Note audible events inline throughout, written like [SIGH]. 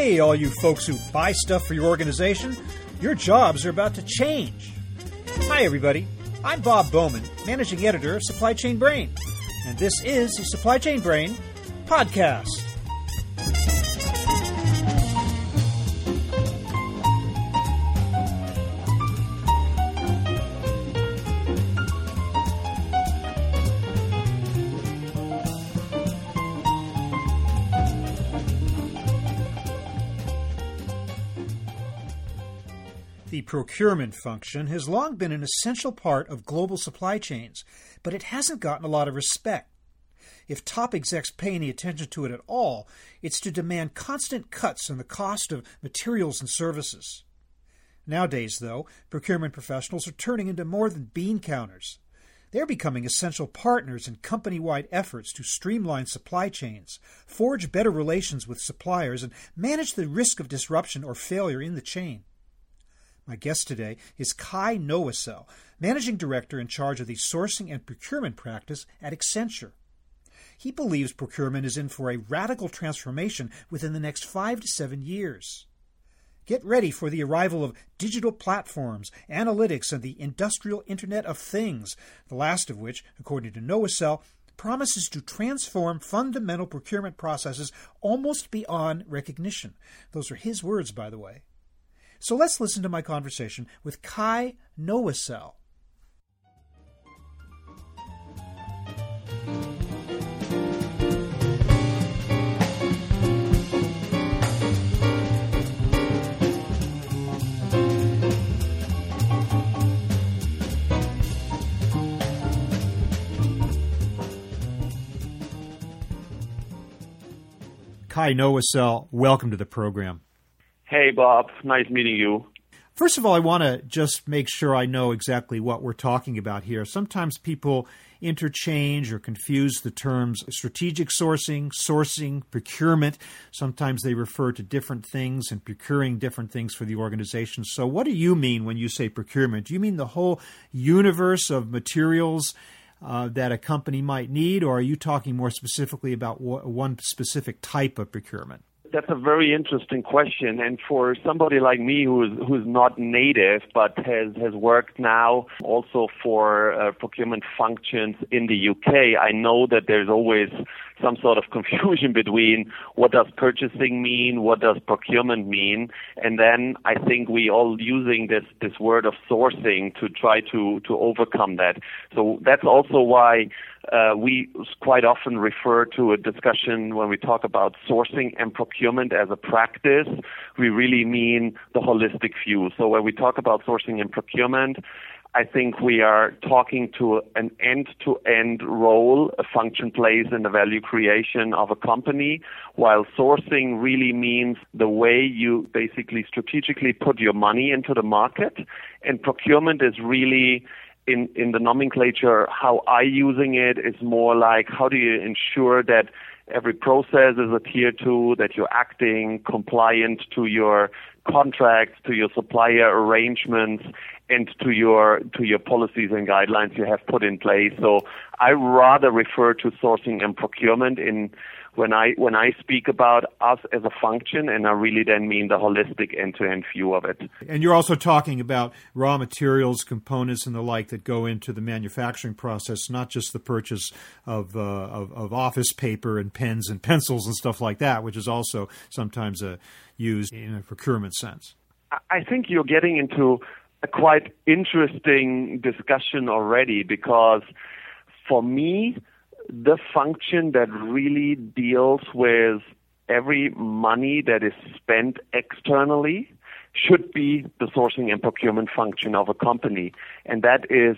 Hey, all you folks who buy stuff for your organization, your jobs are about to change. Hi, everybody. I'm Bob Bowman, managing editor of Supply Chain Brain, and this is the Supply Chain Brain podcast. Procurement function has long been an essential part of global supply chains, but it hasn't gotten a lot of respect. If top execs pay any attention to it at all, it's to demand constant cuts in the cost of materials and services. Nowadays, though, procurement professionals are turning into more than bean counters. They're becoming essential partners in company wide efforts to streamline supply chains, forge better relations with suppliers, and manage the risk of disruption or failure in the chain. My guest today is Kai Nowosel, Managing Director in charge of the sourcing and procurement practice at Accenture. He believes procurement is in for a radical transformation within the next five to seven years. Get ready for the arrival of digital platforms, analytics, and the industrial Internet of Things, the last of which, according to Nowosel, promises to transform fundamental procurement processes almost beyond recognition. Those are his words, by the way. So let's listen to my conversation with Kai Nowosel. Kai Nowosel, welcome to the program. Hey, Bob. Nice meeting you. First of all, I want to just make sure I know exactly what we're talking about here. Sometimes people interchange or confuse the terms strategic sourcing, sourcing, procurement. Sometimes they refer to different things and procuring different things for the organization. So, what do you mean when you say procurement? Do you mean the whole universe of materials uh, that a company might need, or are you talking more specifically about one specific type of procurement? That's a very interesting question, and for somebody like me who's who's not native but has has worked now also for uh, procurement functions in the UK, I know that there's always some sort of [LAUGHS] confusion between what does purchasing mean, what does procurement mean, and then I think we all using this this word of sourcing to try to to overcome that. So that's also why uh, we quite often refer to a discussion when we talk about sourcing and procurement as a practice. We really mean the holistic view. So when we talk about sourcing and procurement, I think we are talking to an end-to-end role a function plays in the value creation of a company, while sourcing really means the way you basically strategically put your money into the market, and procurement is really in, in the nomenclature, how I using it is more like how do you ensure that every process is adhered to, that you're acting compliant to your contracts, to your supplier arrangements, and to your to your policies and guidelines you have put in place. So I rather refer to sourcing and procurement in when I when I speak about us as a function, and I really then mean the holistic end-to-end view of it. And you're also talking about raw materials, components, and the like that go into the manufacturing process, not just the purchase of uh, of, of, office paper and pens and pencils and stuff like that, which is also sometimes uh, used in a procurement sense. I think you're getting into a quite interesting discussion already because for me the function that really deals with every money that is spent externally should be the sourcing and procurement function of a company. And that is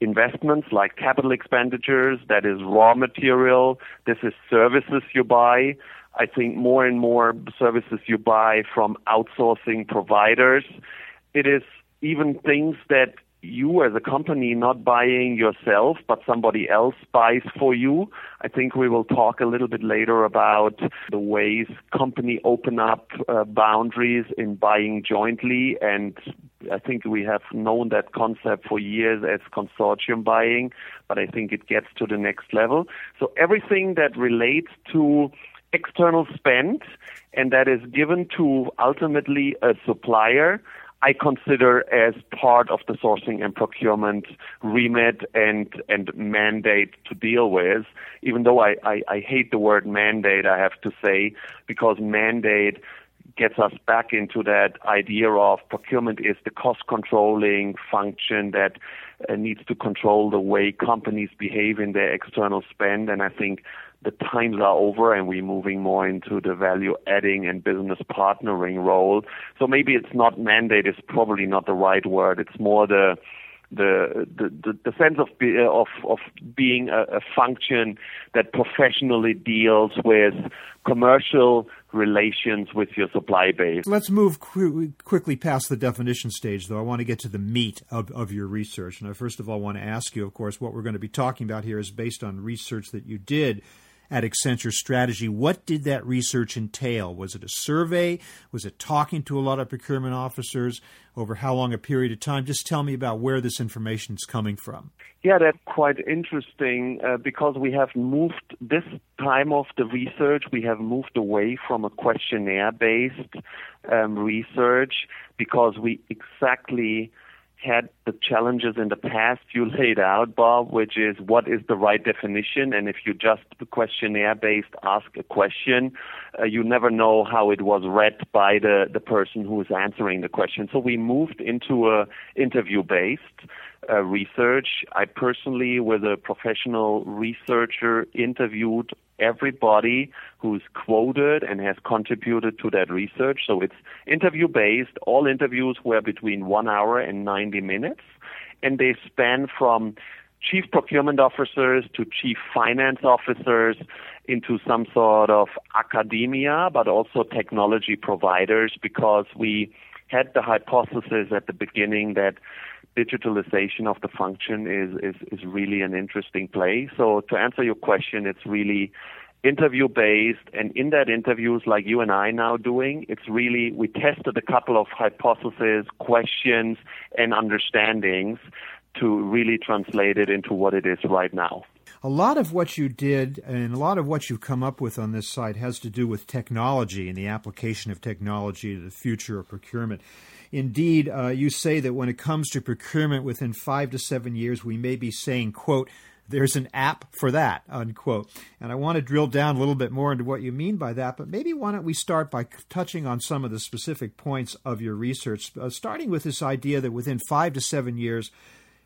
investments like capital expenditures, that is raw material, this is services you buy. I think more and more services you buy from outsourcing providers. It is even things that you as a company not buying yourself, but somebody else buys for you. I think we will talk a little bit later about the ways company open up uh, boundaries in buying jointly and I think we have known that concept for years as consortium buying, but I think it gets to the next level. So everything that relates to external spend and that is given to ultimately a supplier I consider as part of the sourcing and procurement remit and and mandate to deal with. Even though I, I, I hate the word mandate, I have to say, because mandate gets us back into that idea of procurement is the cost controlling function that uh, needs to control the way companies behave in their external spend. And I think the times are over and we're moving more into the value adding and business partnering role. So maybe it's not mandate is probably not the right word. It's more the the the, the sense of be, uh, of of being a, a function that professionally deals with commercial relations with your supply base. Let's move qu- quickly past the definition stage, though. I want to get to the meat of, of your research. And I first of all want to ask you, of course, what we're going to be talking about here is based on research that you did at Accenture Strategy. What did that research entail? Was it a survey? Was it talking to a lot of procurement officers over how long a period of time? Just tell me about where this information is coming from. Yeah, that's quite interesting uh, because we have moved this time of the research, we have moved away from a questionnaire based um, research because we exactly had the challenges in the past you laid out, Bob, which is what is the right definition? And if you just questionnaire based ask a question, uh, you never know how it was read by the, the person who is answering the question. So we moved into a interview based uh, research. I personally, with a professional researcher, interviewed everybody who's quoted and has contributed to that research. So it's interview based. All interviews were between one hour and 90 minutes, and they span from chief procurement officers to chief finance officers into some sort of academia, but also technology providers because we had the hypothesis at the beginning that digitalization of the function is, is, is really an interesting play. So to answer your question, it's really interview based and in that interviews like you and I now doing, it's really we tested a couple of hypotheses, questions and understandings to really translate it into what it is right now. A lot of what you did and a lot of what you've come up with on this site has to do with technology and the application of technology to the future of procurement. Indeed, uh, you say that when it comes to procurement within five to seven years, we may be saying, quote, there's an app for that, unquote. And I want to drill down a little bit more into what you mean by that, but maybe why don't we start by touching on some of the specific points of your research, uh, starting with this idea that within five to seven years,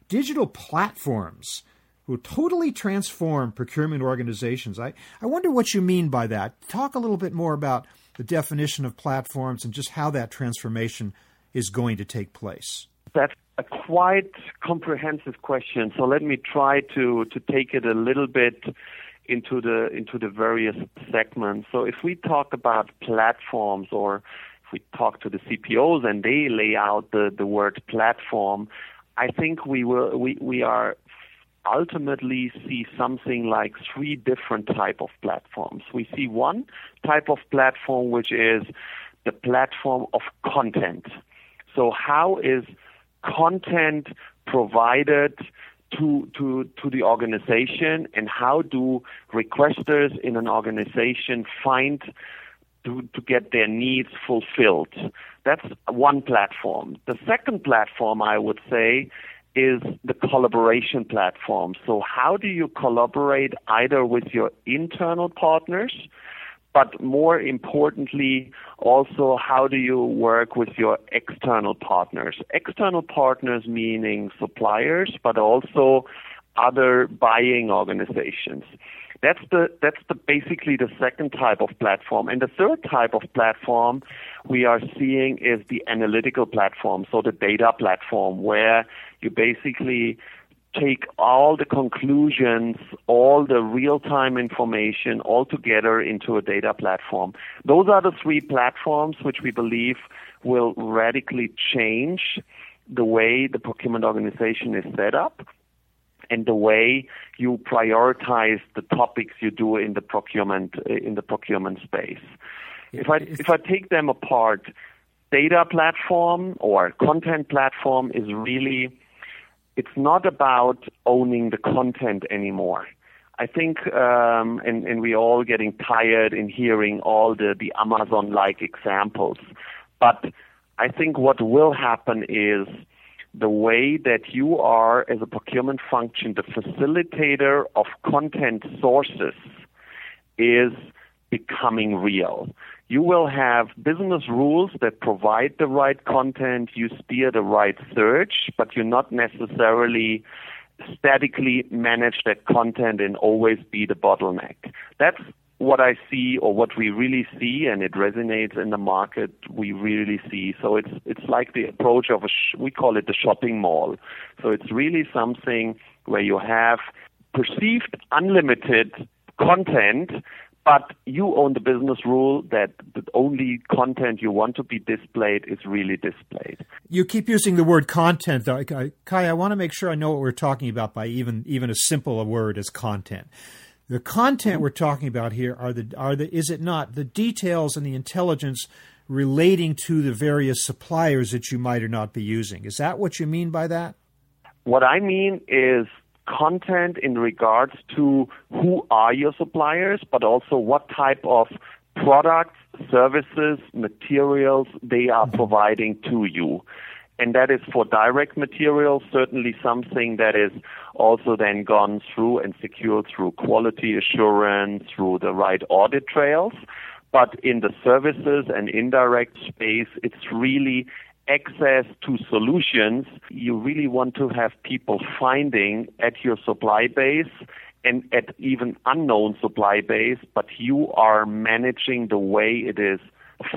digital platforms will totally transform procurement organizations. I, I wonder what you mean by that. Talk a little bit more about the definition of platforms and just how that transformation is going to take place? That's a quite comprehensive question. So let me try to, to take it a little bit into the into the various segments. So if we talk about platforms or if we talk to the CPOs and they lay out the, the word platform, I think we will we, we are ultimately see something like three different type of platforms. We see one type of platform which is the platform of content. So how is content provided to to to the organization and how do requesters in an organization find to, to get their needs fulfilled. That's one platform. The second platform I would say is the collaboration platform. So how do you collaborate either with your internal partners but more importantly, also how do you work with your external partners? External partners meaning suppliers, but also other buying organizations. That's the that's the basically the second type of platform. And the third type of platform we are seeing is the analytical platform, so the data platform where you basically take all the conclusions, all the real-time information all together into a data platform. Those are the three platforms which we believe will radically change the way the procurement organization is set up and the way you prioritize the topics you do in the procurement in the procurement space. If I if I take them apart, data platform or content platform is really it's not about owning the content anymore. I think, um, and, and we're all getting tired in hearing all the, the Amazon-like examples. But I think what will happen is the way that you are, as a procurement function, the facilitator of content sources is becoming real. You will have business rules that provide the right content, you steer the right search, but you're not necessarily statically manage that content and always be the bottleneck. That's what I see or what we really see, and it resonates in the market. We really see. So it's it's like the approach of a sh- we call it the shopping mall. So it's really something where you have perceived unlimited content, but you own the business rule that the only content you want to be displayed is really displayed. You keep using the word content, though. Kai, I want to make sure I know what we're talking about by even even as simple a word as content. The content mm-hmm. we're talking about here are the are the is it not the details and the intelligence relating to the various suppliers that you might or not be using. Is that what you mean by that? What I mean is content in regards to who are your suppliers, but also what type of products, services, materials they are mm-hmm. providing to you and that is for direct materials, certainly something that is also then gone through and secured through quality assurance, through the right audit trails. But in the services and indirect space, it's really access to solutions you really want to have people finding at your supply base and at even unknown supply base, but you are managing the way it is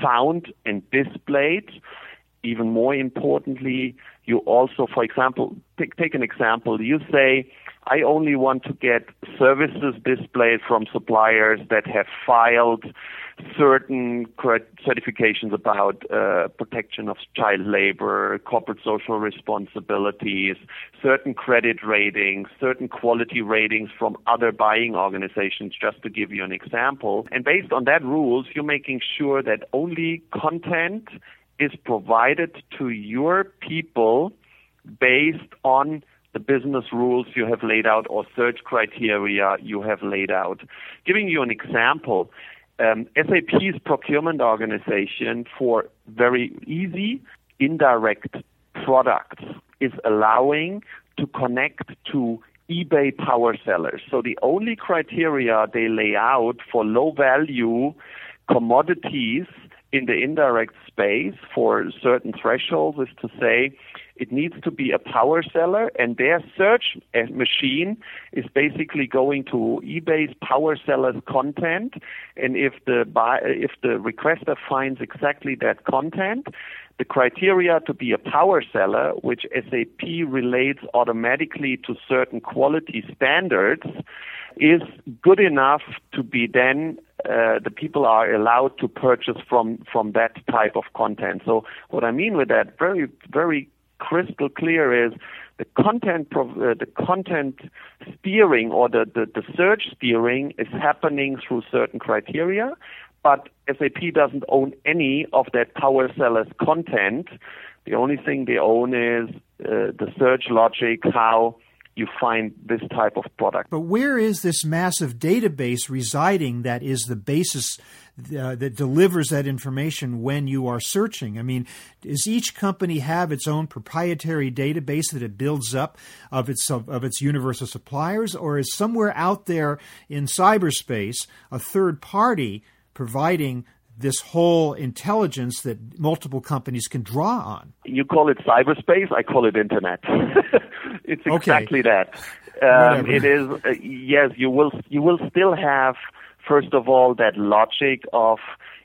found and displayed even more importantly, you also, for example, take, take an example. You say, I only want to get services displayed from suppliers that have filed certain certifications about uh, protection of child labor, corporate social responsibilities, certain credit ratings, certain quality ratings from other buying organizations, just to give you an example. And based on that rules, you're making sure that only content is provided to your people based on the business rules you have laid out or search criteria you have laid out. Giving you an example, um, SAP's procurement organization for very easy indirect products is allowing to connect to eBay power sellers. So the only criteria they lay out for low value commodities in the indirect space for certain thresholds is to say it needs to be a power seller and their search machine is basically going to eBay's power seller's content and if the buy, if the requester finds exactly that content the criteria to be a power seller, which SAP relates automatically to certain quality standards, is good enough to be then uh, the people are allowed to purchase from from that type of content. So what I mean with that, very very crystal clear is the content prov- uh, the content steering or the, the, the search steering is happening through certain criteria, but SAP doesn't own any of that power seller's content. The only thing they own is uh, the search logic, how you find this type of product. But where is this massive database residing that is the basis uh, that delivers that information when you are searching? I mean, does each company have its own proprietary database that it builds up of its of, of its universe of suppliers, or is somewhere out there in cyberspace a third party providing this whole intelligence that multiple companies can draw on. You call it cyberspace, I call it internet. [LAUGHS] it's exactly okay. that. Um, it is uh, yes, you will you will still have first of all that logic of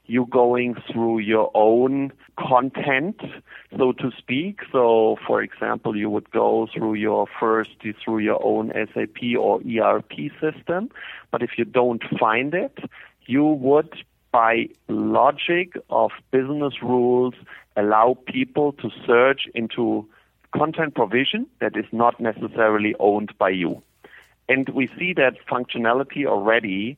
you going through your own content, so to speak. So, for example, you would go through your first through your own SAP or ERP system, but if you don't find it, you would by logic of business rules allow people to search into content provision that is not necessarily owned by you. And we see that functionality already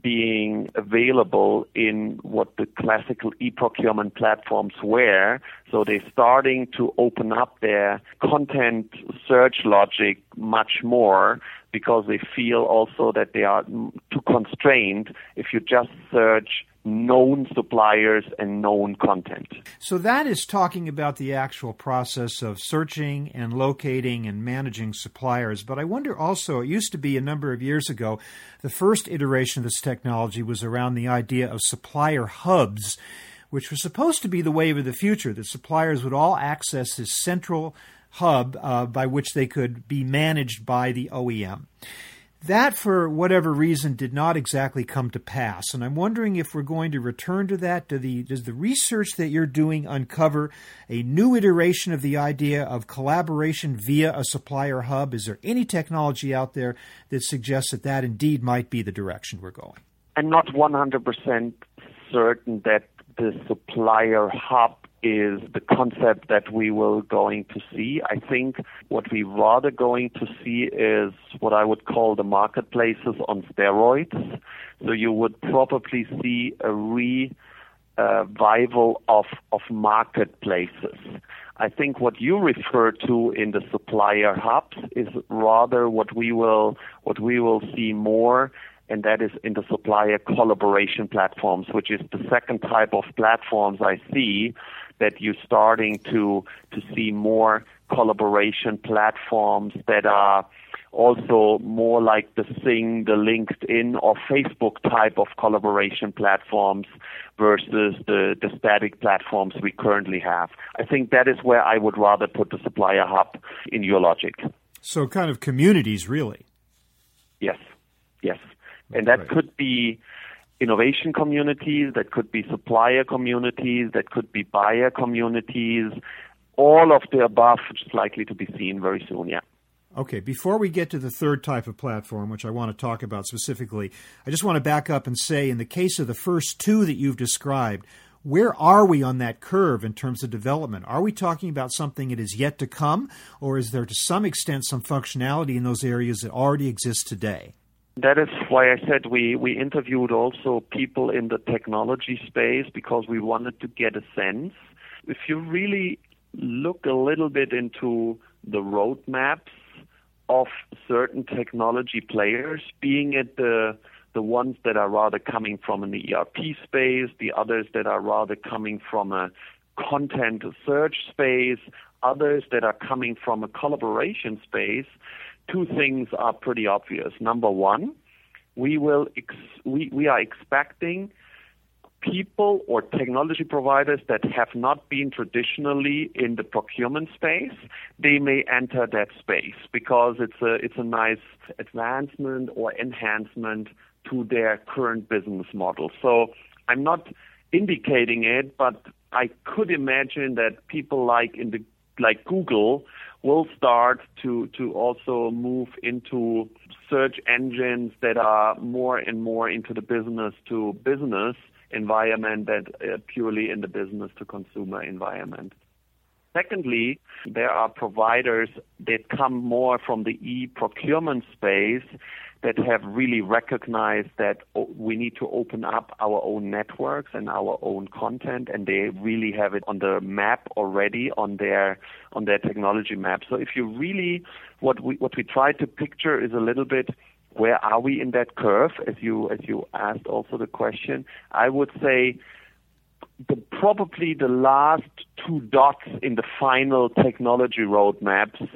being available in what the classical e-procurement platforms were. So they're starting to open up their content search logic much more because they feel also that they are too constrained if you just search known suppliers and known content. So that is talking about the actual process of searching and locating and managing suppliers. But I wonder also, it used to be a number of years ago, the first iteration of this technology was around the idea of supplier hubs, which was supposed to be the wave of the future, that suppliers would all access this central hub uh, by which they could be managed by the OEM. That, for whatever reason, did not exactly come to pass. And I'm wondering if we're going to return to that. Do the, does the research that you're doing uncover a new iteration of the idea of collaboration via a supplier hub? Is there any technology out there that suggests that that indeed might be the direction we're going? I'm not 100% certain that the supplier hub is the concept that we will going to see. I think what we rather going to see is what I would call the marketplaces on steroids. So you would probably see a uh, revival of of marketplaces. I think what you refer to in the supplier hubs is rather what we will what we will see more and that is in the supplier collaboration platforms, which is the second type of platforms I see that you're starting to to see more collaboration platforms that are also more like the Xing, the LinkedIn or Facebook type of collaboration platforms versus the, the static platforms we currently have. I think that is where I would rather put the supplier hub in your logic. So kind of communities really. And that right. could be innovation communities, that could be supplier communities, that could be buyer communities, all of the above, which is likely to be seen very soon, yeah. Okay, before we get to the third type of platform, which I want to talk about specifically, I just want to back up and say in the case of the first two that you've described, where are we on that curve in terms of development? Are we talking about something that is yet to come, or is there to some extent some functionality in those areas that already exist today? That is why I said we, we interviewed also people in the technology space because we wanted to get a sense. If you really look a little bit into the roadmaps of certain technology players, being at the the ones that are rather coming from an ERP space, the others that are rather coming from a content search space, others that are coming from a collaboration space, two things are pretty obvious. Number one, we will ex- we, we are expecting people or technology providers that have not been traditionally in the procurement space, they may enter that space because it's a it's a nice advancement or enhancement to their current business model. So I'm not indicating it, but I could imagine that people like in the like Google will start to, to also move into search engines that are more and more into the business to business environment than uh, purely in the business to consumer environment. Secondly, there are providers that come more from the e-procurement space that have really recognized that oh, we need to open up our own networks and our own content and they really have it on the map already on their on their technology map. So if you really what we what we try to picture is a little bit where are we in that curve as you as you asked also the question. I would say the probably the last two dots in the final technology roadmaps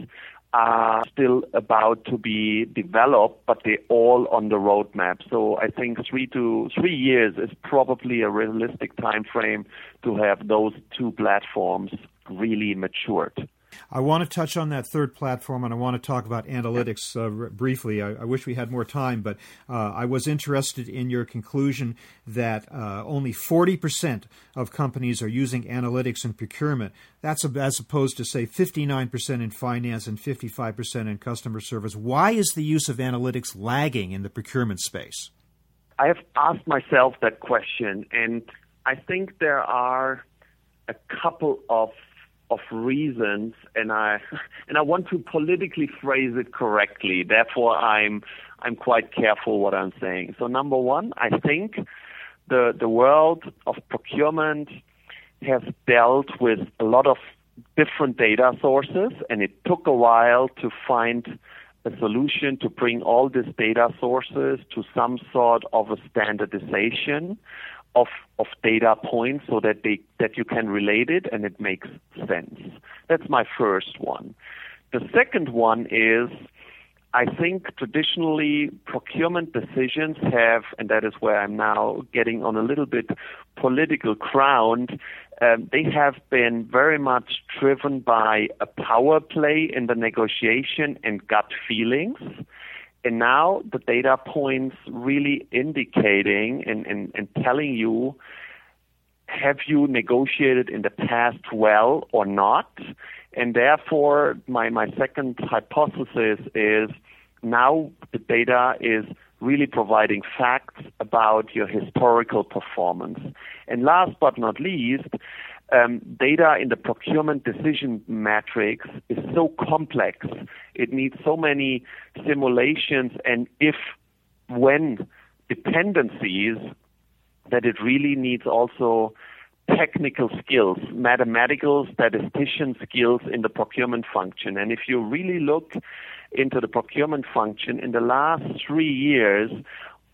are still about to be developed, but they're all on the roadmap. So I think three to three years is probably a realistic time frame to have those two platforms really matured. I want to touch on that third platform and I want to talk about analytics uh, r- briefly. I, I, wish we had more time, but uh, I was interested in your conclusion that uh, only 40% of companies are using analytics in procurement. That's a, as opposed to, say, 59% in finance and 55% in customer service. Why is the use of analytics lagging in the procurement space? I have asked myself that question, and I think there are a couple of of reasons, and I [LAUGHS] and I want to politically phrase it correctly. Therefore, I'm I'm quite careful what I'm saying. So, number one, I think the the world of procurement has dealt with a lot of different data sources, and it took a while to find a solution to bring all these data sources to some sort of a standardization of of data points so that they that you can relate it and it makes sense. That's my first one. The second one is I think traditionally procurement decisions have, and that is where I'm now getting on a little bit political ground, um, they have been very much driven by a power play in the negotiation and gut feelings. And now the data points really indicating and, and, and telling you have you negotiated in the past well or not? And therefore, my, my second hypothesis is now the data is really providing facts about your historical performance. And last but not least, um, data in the procurement decision matrix is so complex. It needs so many simulations and if when dependencies that it really needs also technical skills, mathematical, statistician skills in the procurement function. And if you really look into the procurement function in the last three years,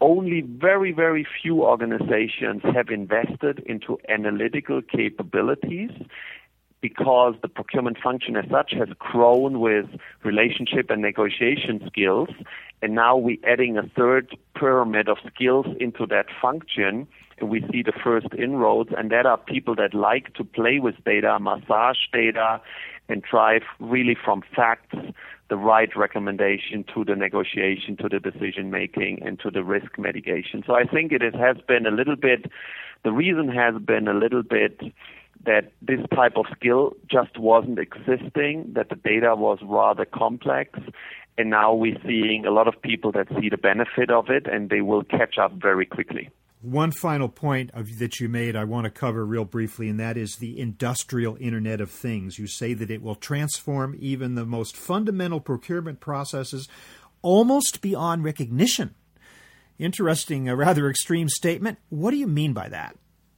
only very, very few organizations have invested into analytical capabilities because the procurement function as such has grown with relationship and negotiation skills. And now we're adding a third pyramid of skills into that function. And we see the first inroads, and that are people that like to play with data, massage data, and drive really from facts the right recommendation to the negotiation, to the decision making, and to the risk mitigation. So I think it has been a little bit, the reason has been a little bit that this type of skill just wasn't existing, that the data was rather complex, and now we're seeing a lot of people that see the benefit of it and they will catch up very quickly. One final point of, that you made I want to cover real briefly, and that is the industrial Internet of Things. You say that it will transform even the most fundamental procurement processes almost beyond recognition. Interesting, a rather extreme statement. What do you mean by that?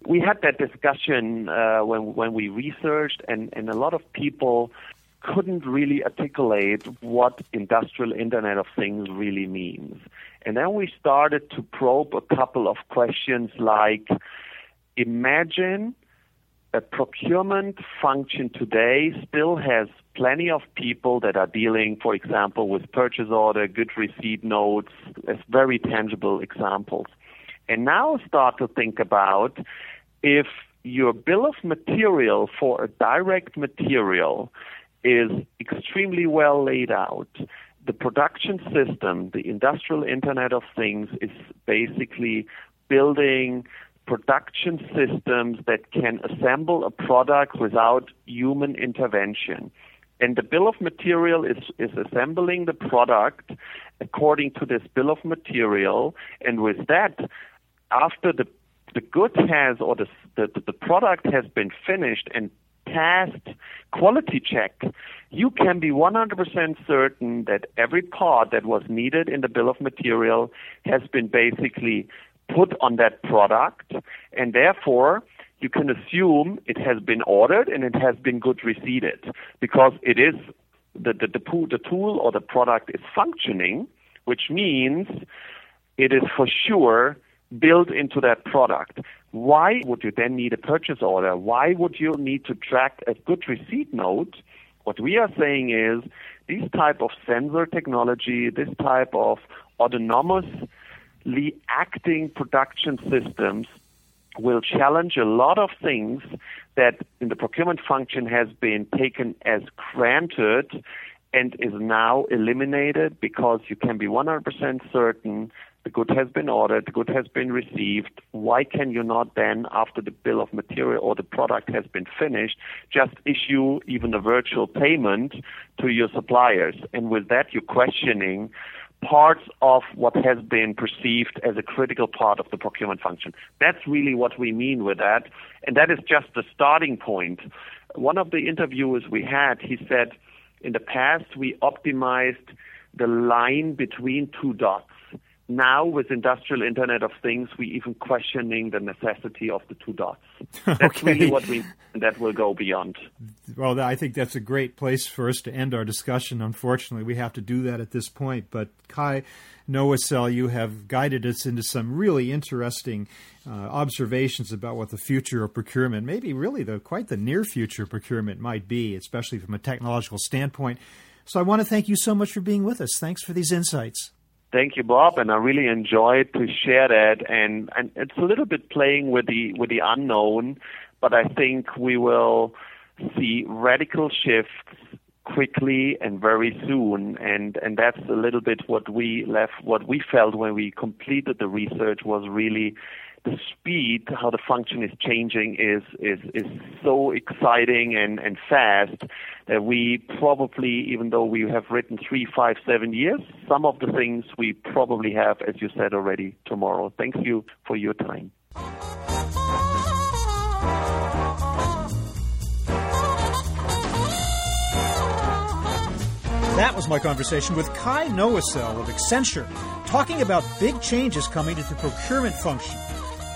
We had that discussion uh, when when we researched, and, and a lot of people couldn't really articulate what industrial Internet of Things really means. And then we started to probe a couple of questions like imagine a procurement function today still has plenty of people that are dealing, for example, with purchase order, good receipt notes, as very tangible examples. And now start to think about if your bill of material for a direct material is extremely well laid out. The production system, the industrial Internet of Things, is basically building production systems that can assemble a product without human intervention. And the bill of material is, is assembling the product according to this bill of material. And with that, after the the good has or the, the the product has been finished and passed quality check, you can be 100% certain that every part that was needed in the bill of material has been basically put on that product, and therefore you can assume it has been ordered and it has been good received because it is the, the, the, the tool or the product is functioning, which means it is for sure built into that product. Why would you then need a purchase order? Why would you need to track a good receipt note? What we are saying is this type of sensor technology, this type of autonomously acting production systems will challenge a lot of things that in the procurement function has been taken as granted and is now eliminated because you can be 100% certain the good has been ordered, the good has been received. Why can you not then, after the bill of material or the product has been finished, just issue even a virtual payment to your suppliers? And with that, you're questioning parts of what has been perceived as a critical part of the procurement function. That's really what we mean with that. And that is just the starting point. one of the interviewers we had, he said, in the past we optimized the line between two dots. Now, with industrial Internet of Things, we even questioning the necessity of the two dots. That's [LAUGHS] okay. really what we that will go beyond. Well, I think that's a great place for us to end our discussion. Unfortunately, we have to do that at this point. But Kai Nowosel, you have guided us into some really interesting uh, observations about what the future of procurement, maybe really the quite the near future procurement might be, especially from a technological standpoint. So I want to thank you so much for being with us. Thanks for these insights. Thank you, Bob, and I really enjoyed to share that. And, and it's a little bit playing with the with the unknown, but I think we will see radical shifts quickly and very soon and and that's a little bit what we left what we felt when we completed the research was really the speed how the function is changing is is is so exciting and and fast that we probably even though we have written three five seven years some of the things we probably have as you said already tomorrow thank you for your time That was my conversation with Kai Nowosel of Accenture, talking about big changes coming to the procurement function.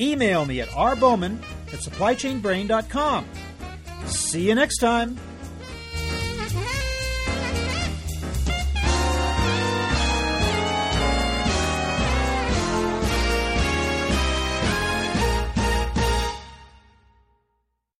Email me at rbowman at supplychainbrain.com. See you next time.